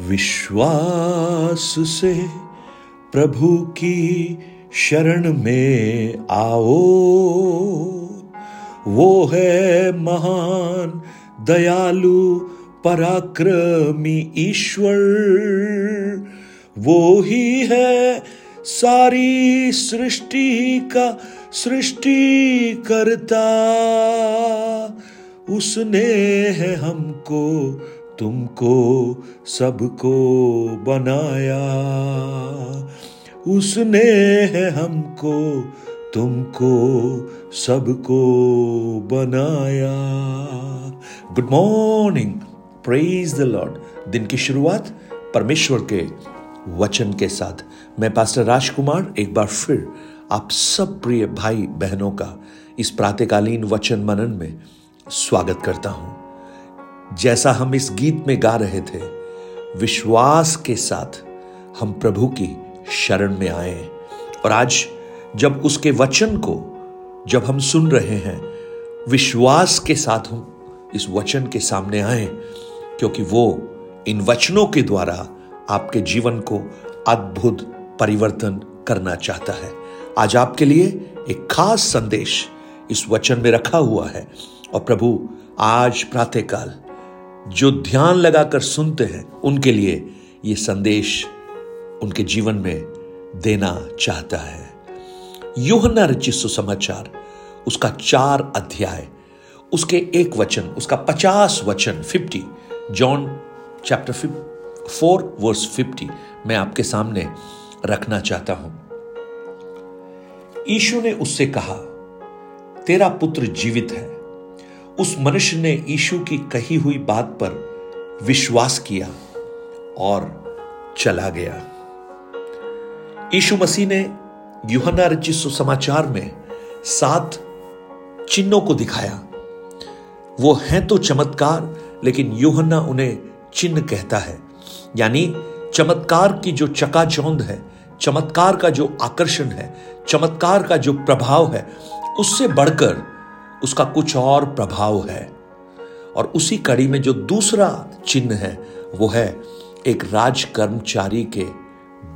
विश्वास से प्रभु की शरण में आओ। वो है महान, दयालु, पराक्रमी ईश्वर। वो ही है सारी सृष्टि का सृष्टि करता उसने है हमको तुमको सबको बनाया। उसने है हमको, तुमको सबको बनाया। Good morning praise the Lord दिन की शुरुआत परमेश्वर के वचन के साथ। मैं पास्टर राजकुमार एक बार फिर आप सब प्रिय भाई बहनों का इस प्रातकालीन वचन मनन में स्वागत करता हूँ। जैसा हम इस गीत में गा रहे थे, विश्वास के साथ हम प्रभु की शरण में आए। और आज जब उसके वचन को, जब हम सुन रहे हैं, विश्वास के साथ हम इस वचन के सामने आए, क्योंकि वो इन वचनों के द्वारा आपके जीवन को अद्भुत परिवर्तन करना चाहता है। आज आपके लिए एक खास संदेश इस वचन में रखा हुआ है। और प्रभु, आज प्रातःकाल जो ध्यान लगाकर सुनते हैं, उनके लिए ये संदेश उनके जीवन में देना चाहता है। योहना रचित सुसमाचार, उसका चार अध्याय, उसके एक वचन, उसका पचास वचन fifty John chapter four verse fifty मैं आपके सामने रखना चाहता हूँ। ईशु ने उससे कहा, तेरा पुत्र जीवित है उस मनुष्य ने यीशु की कही हुई बात पर विश्वास किया और चला गया। यीशु मसीह ने युहना रचित सुसमाचार में सात चिन्हों को दिखाया। वो हैं तो चमत्कार, लेकिन युहना उन्हें चिन्ह कहता है। यानी चमत्कार की जो चकाचौंध है, चमत्कार का जो आकर्षण है, चमत्कार का जो प्रभाव है, उससे बढ़कर उसका कुछ और प्रभाव है। और उसी कड़ी में जो दूसरा चिन्ह है, वो है एक राज कर्मचारी के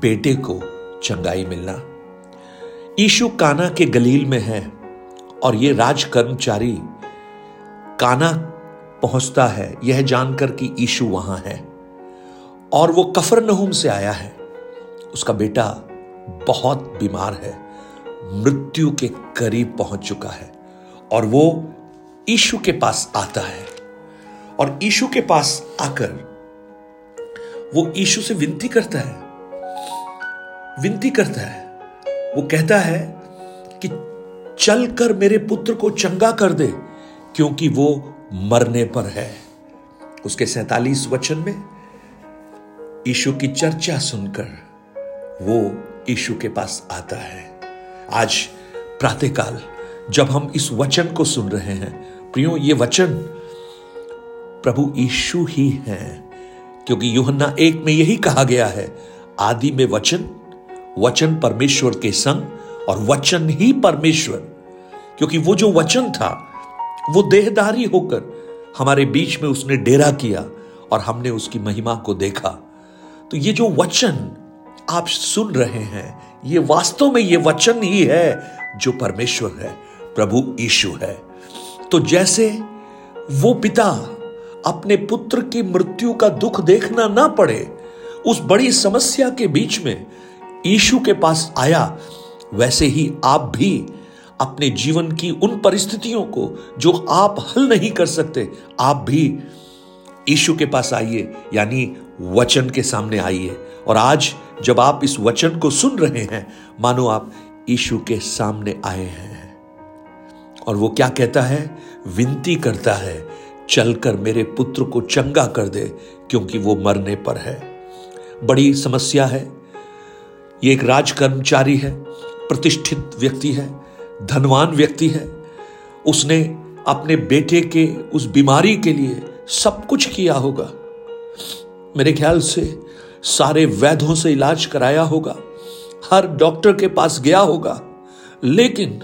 बेटे को चंगाई मिलना। ईशु काना के गलील में है और ये राज कर्मचारी काना पहुँचता है। यह जानकर कि ईशु वहाँ है। और वो कफर नहुम से आया है। उसका बेटा बहुत बीमार है। मृत्यु के करीब पहुँच चुका है। और वो ईशु के पास आता है। और ईशु के पास आकर वो ईशु से विनती करता है। विनती करता है। वो कहता है कि चलकर मेरे पुत्र को चंगा कर दे, क्योंकि वो मरने पर है। उसके सैतालीस वचन में ईशु की चर्चा सुनकर वो ईशु के पास आता है। आज प्रातःकाल जब हम इस वचन को सुन रहे हैं। प्रियो, ये वचन प्रभु यीशु ही है, क्योंकि युहन्ना एक में यही कहा गया है, आदि में वचन वचन परमेश्वर के संग और वचन ही परमेश्वर। क्योंकि वो जो वचन था, वो देहदारी होकर हमारे बीच में उसने डेरा किया और हमने उसकी महिमा को देखा। तो ये जो वचन आप सुन रहे हैं, ये वास्तव में ये वचन ही है जो परमेश्वर है। प्रभु ईशु है। तो जैसे वो पिता अपने पुत्र की मृत्यु का दुख देखना ना पड़े, उस बड़ी समस्या के बीच में ईशु के पास आया, वैसे ही आप भी अपने जीवन की उन परिस्थितियों को जो आप हल नहीं कर सकते, आप भी ईशु के पास आइए, यानी वचन के सामने आइए। और आज जब आप इस वचन को सुन रहे हैं, मानो आप ईशु के सामने आए हैं। और वो क्या कहता है? विनती करता है, चलकर मेरे पुत्र को चंगा कर दे, क्योंकि वो मरने पर है। बड़ी समस्या है। ये एक राज कर्मचारी है, प्रतिष्ठित व्यक्ति है, धनवान व्यक्ति है। उसने अपने बेटे के, उस बीमारी के लिए सब कुछ किया होगा। मेरे ख्याल से सारे वैद्यों से इलाज कराया होगा। हर डॉक्टर के पास गया होगा। लेकिन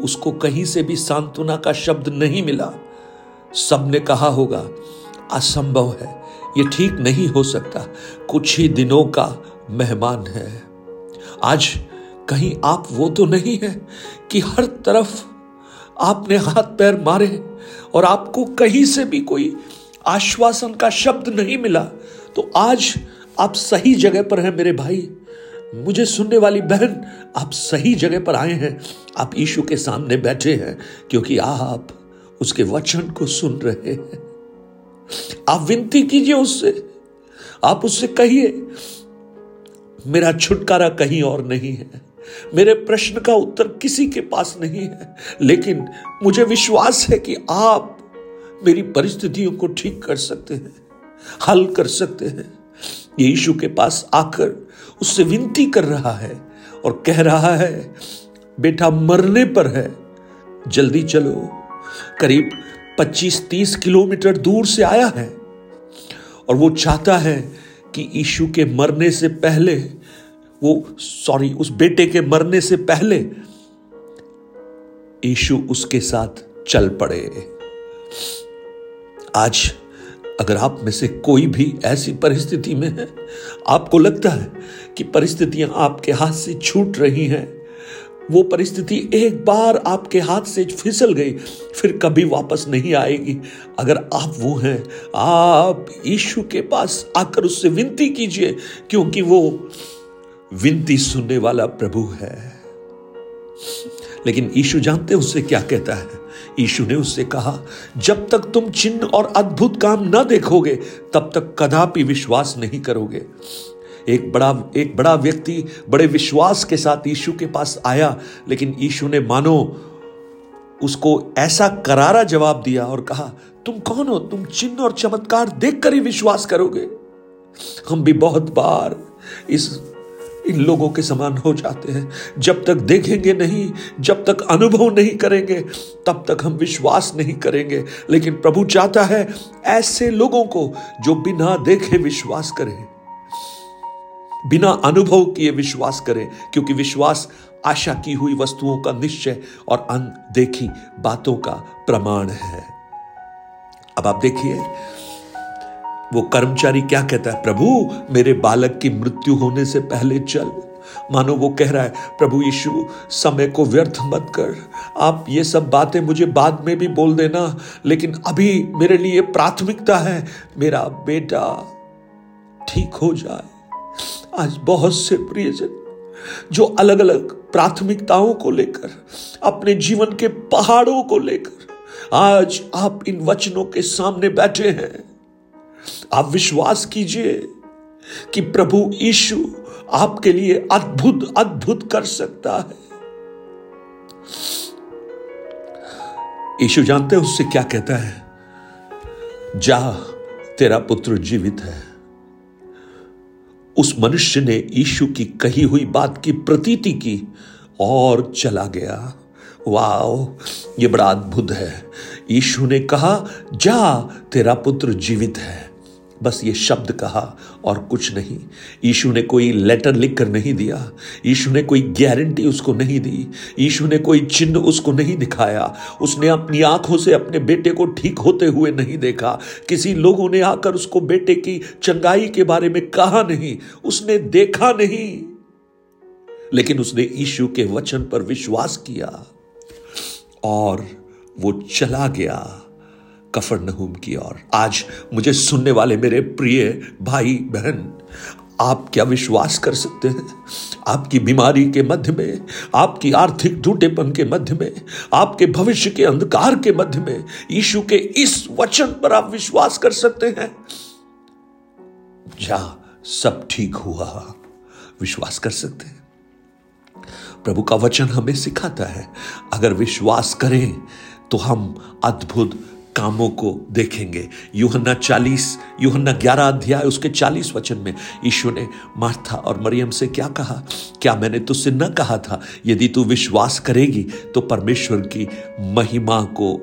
उसको कहीं से भी सांत्वना का शब्द नहीं मिला। सबने कहा होगा, असंभव है, ये ठीक नहीं हो सकता। कुछ ही दिनों का मेहमान है। आज कहीं आप वो तो नहीं है कि हर तरफ़ आपने हाथ पैर मारे और आपको कहीं से भी कोई आश्वासन का शब्द नहीं मिला। तो आज आप सही जगह पर हैं मेरे भाई। मुझे सुनने वाली बहन, आप सही जगह पर आए हैं। आप यीशु के सामने बैठे हैं, क्योंकि आप उसके वचन को सुन रहे हैं। आप विनती कीजिए उससे। आप उससे कहिए, मेरा छुटकारा कहीं और नहीं है। मेरे प्रश्न का उत्तर किसी के पास नहीं है। लेकिन मुझे विश्वास है कि आप मेरी परिस्थितियों को ठीक कर सकते हैं, हल कर सकते हैं। यीशु के पास आकर उससे विनती कर रहा है और कह रहा है, बेटा मरने पर है। जल्दी चलो। करीब 25-30 किलोमीटर दूर से आया है और वो चाहता है कि यीशु के मरने से पहले, वो, सॉरी, उस बेटे के मरने से पहले यीशु उसके साथ चल पड़े। आज अगर आप में से कोई भी ऐसी परिस्थिति में है, आपको लगता है कि परिस्थितियाँ आपके हाथ से छूट रही हैं, वो परिस्थिति एक बार आपके हाथ से फिसल गई, फिर कभी वापस नहीं आएगी। अगर आप वो हैं, आप यीशु के पास आकर उससे विनती कीजिए, क्योंकि वो विनती सुनने वाला प्रभु है। लेकिन यीशु जानते उससे क्या कहता है। यीशु ने उससे कहा, जब तक तुम चिन्ह और अद्भुत काम न देखोगे, तब तक कदापि विश्वास नहीं करोगे। एक बड़ा एक बड़ा व्यक्ति बड़े विश्वास के साथ यीशु के पास आया, लेकिन यीशु ने मानो, उसको ऐसा करारा जवाब दिया और कहा, तुम कौन हो? तुम चिन्ह और चमत्कार देखकर ही विश्वास करोगे। हम भी बहुत बार इस इन लोगों के समान हो जाते हैं। जब तक देखेंगे नहीं, जब तक अनुभव नहीं करेंगे, तब तक हम विश्वास नहीं करेंगे। लेकिन प्रभु चाहता है ऐसे लोगों को जो बिना देखे विश्वास करें। बिना अनुभव किए विश्वास करें, क्योंकि विश्वास आशा की हुई वस्तुओं का निश्चय और अनदेखी बातों का प्रमाण है। अब आप देखिए वो कर्मचारी क्या कहता है? प्रभु, मेरे बालक की मृत्यु होने से पहले चल। मानो वो कह रहा है, प्रभु यीशु, समय को व्यर्थ मत कर। आप ये सब बातें मुझे बाद में भी बोल देना, लेकिन अभी मेरे लिए प्राथमिकता है, मेरा बेटा ठीक हो जाए। आज बहुत से प्रियजन, जो अलग अलग प्राथमिकताओं को लेकर, अपने जीवन के पहाड़ों को लेकर, आज आप इन वचनों के सामने बैठे हैं। आप विश्वास कीजिए कि प्रभु यीशु आपके लिए अद्भुत अद्भुत कर सकता है। यीशु जानते हैं उससे क्या कहता है? जा, तेरा पुत्र जीवित है। उस मनुष्य ने यीशु की कही हुई बात की प्रतीति की और चला गया। वाओ, ये बड़ा अद्भुत है। यीशु ने कहा, जा, तेरा पुत्र जीवित है। बस ये शब्द कहा और कुछ नहीं। यीशु ने कोई लेटर लिख कर नहीं दिया। यीशु ने कोई गारंटी उसको नहीं दी। यीशु ने कोई चिन्ह उसको नहीं दिखाया। उसने अपनी आँखों से अपने बेटे को ठीक होते हुए नहीं देखा। किसी लोगों ने आकर उसको बेटे की चंगाई के बारे में कहा नहीं। उसने देखा नहीं। लेकिन उसने यीशु के वचन पर विश्वास किया और वो चला गया। कफर नहूम की ओर। आज मुझे सुनने वाले मेरे प्रिय भाई बहन, आप क्या विश्वास कर सकते हैं? आपकी बीमारी के मध्य में, आपकी आर्थिक टूटेपन के मध्य में, आपके भविष्य के अंधकार के मध्य में, यीशु के इस वचन पर आप विश्वास कर सकते हैं? जा सब ठीक हुआ, विश्वास कर सकते हैं। प्रभु का वचन हमें सिखाता है, अगर विश्वास करें तो हम अद्भुत कामों को देखेंगे। यूहन्ना चालीस, यूहन्ना ग्यारह अध्याय, उसके चालीस वचन में यीशु ने मार्था और मरियम से क्या कहा? क्या मैंने तुझसे न कहा था, यदि तू विश्वास करेगी तो परमेश्वर की महिमा को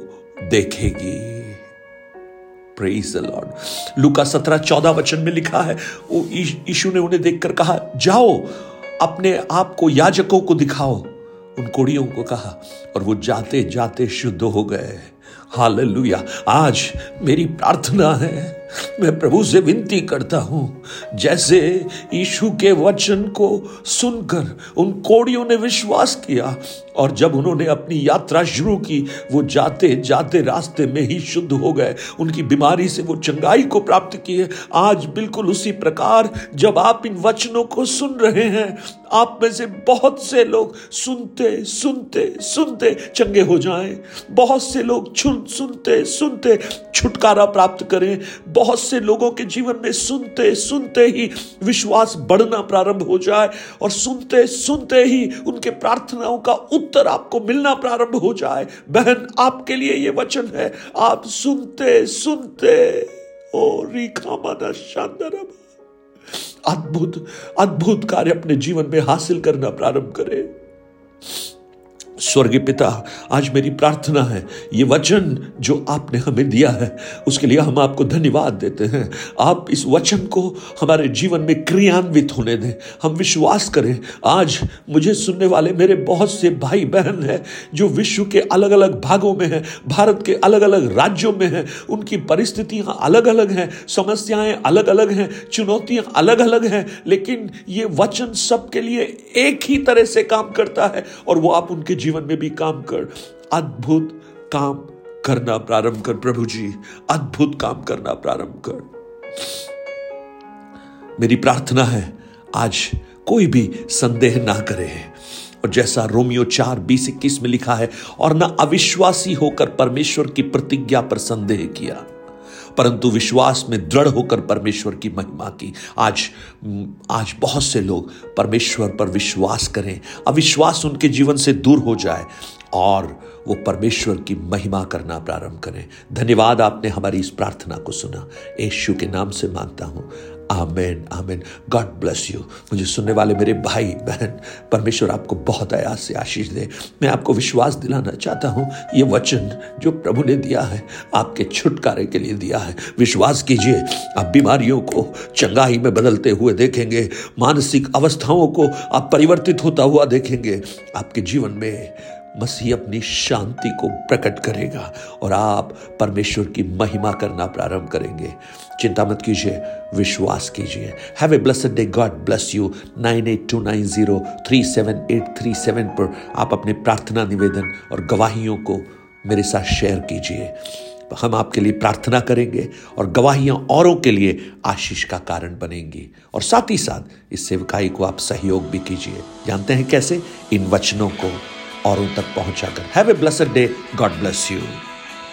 देखेगी। लॉर्ड लुका सत्रह चौदह वचन में लिखा है, वो यीशु ने उन्हें देखकर कहा, जाओ, अपने आप को याजकों को दिखाओ। उन कोड़ियों को कहा, और वो जाते जाते शुद्ध हो गए। हालेलुया। आज मेरी प्रार्थना है, मैं प्रभु से विनती करता हूँ, जैसे यीशु के वचन को सुनकर उन कोड़ियों ने विश्वास किया और जब उन्होंने अपनी यात्रा शुरू की, वो जाते जाते रास्ते में ही शुद्ध हो गए। उनकी बीमारी से वो चंगाई को प्राप्त किए। आज बिल्कुल उसी प्रकार जब आप इन वचनों को सुन रहे हैं आप में से बहुत से लोग सुनते सुनते सुनते चंगे हो जाएँ। बहुत से लोग छुन, सुनते सुनते छुटकारा प्राप्त करें। बहुत से लोगों के जीवन में सुनते सुनते ही विश्वास बढ़ना प्रारंभ हो जाए और सुनते सुनते ही उनके प्रार्थनाओं का उत्तर आपको मिलना प्रारंभ हो जाए। बहन, आपके लिए ये वचन है। आप सुनते सुनते, ओ रिखा माना शानदार अद्भुत अद्भुत कार्य अपने जीवन में हासिल करना प्रारंभ करें। स्वर्गीय पिता, आज मेरी प्रार्थना है, ये वचन जो आपने हमें दिया है, उसके लिए हम आपको धन्यवाद देते हैं। आप इस वचन को हमारे जीवन में क्रियान्वित होने दें। हम विश्वास करें, आज मुझे सुनने वाले मेरे बहुत से भाई बहन हैं, जो विश्व के अलग अलग भागों में हैं, भारत के अलग अलग राज्यों में हैं, उनकी परिस्थितियाँ अलग अलग हैं, समस्याएँ अलग अलग हैं, चुनौतियाँ अलग अलग हैं, लेकिन ये वचन सबके लिए एक ही तरह से काम करता है, और वो आप उनके जीवन में भी काम कर, अद्भुत काम करना प्रारंभ कर, प्रभु जी, अद्भुत काम करना प्रारंभ कर। मेरी प्रार्थना है, आज कोई भी संदेह ना करे। और जैसा रोमियो चार बीस इक्कीस में लिखा है, और ना अविश्वासी होकर परमेश्वर की प्रतिज्ञा पर संदेह किया। परंतु विश्वास में दृढ़ होकर परमेश्वर की महिमा की। आज आज बहुत से लोग परमेश्वर पर विश्वास करें। अविश्वास उनके जीवन से दूर हो जाए और वो परमेश्वर की महिमा करना प्रारंभ करें। धन्यवाद, आपने हमारी इस प्रार्थना को सुना। यशु के नाम से माँगता हूँ। Amen amen. God bless you मुझे सुनने वाले मेरे भाई, बहन, परमेश्वर आपको बहुत आयास से आशीष दे। मैं आपको विश्वास दिलाना चाहता हूँ, ये वचन जो प्रभु ने दिया है, आपके छुटकारे के लिए दिया है। विश्वास कीजिए, आप बीमारियों को चंगाई में बदलते हुए देखेंगे, मानसिक अवस्थाओं को आप परिवर्तित होता हुआ देखेंगे। आपके जीवन में मसीह अपनी शांति को प्रकट करेगा और आप परमेश्वर की महिमा करना प्रारंभ करेंगे। चिंता मत कीजिए, विश्वास कीजिए। Have a blessed day God bless you nine eight two nine zero three seven eight three seven पर आप अपने प्रार्थना निवेदन और गवाहियों को मेरे साथ शेयर कीजिए। हम आपके लिए प्रार्थना करेंगे और गवाहियाँ औरों के लिए आशीष का कारण बनेंगी। और साथ ही साथ इस सेवकाई को आप सहयोग भी कीजिए। जानते हैं कैसे? इन वचनों को। औरों तक पहुंचाकर। Have a blessed day God bless you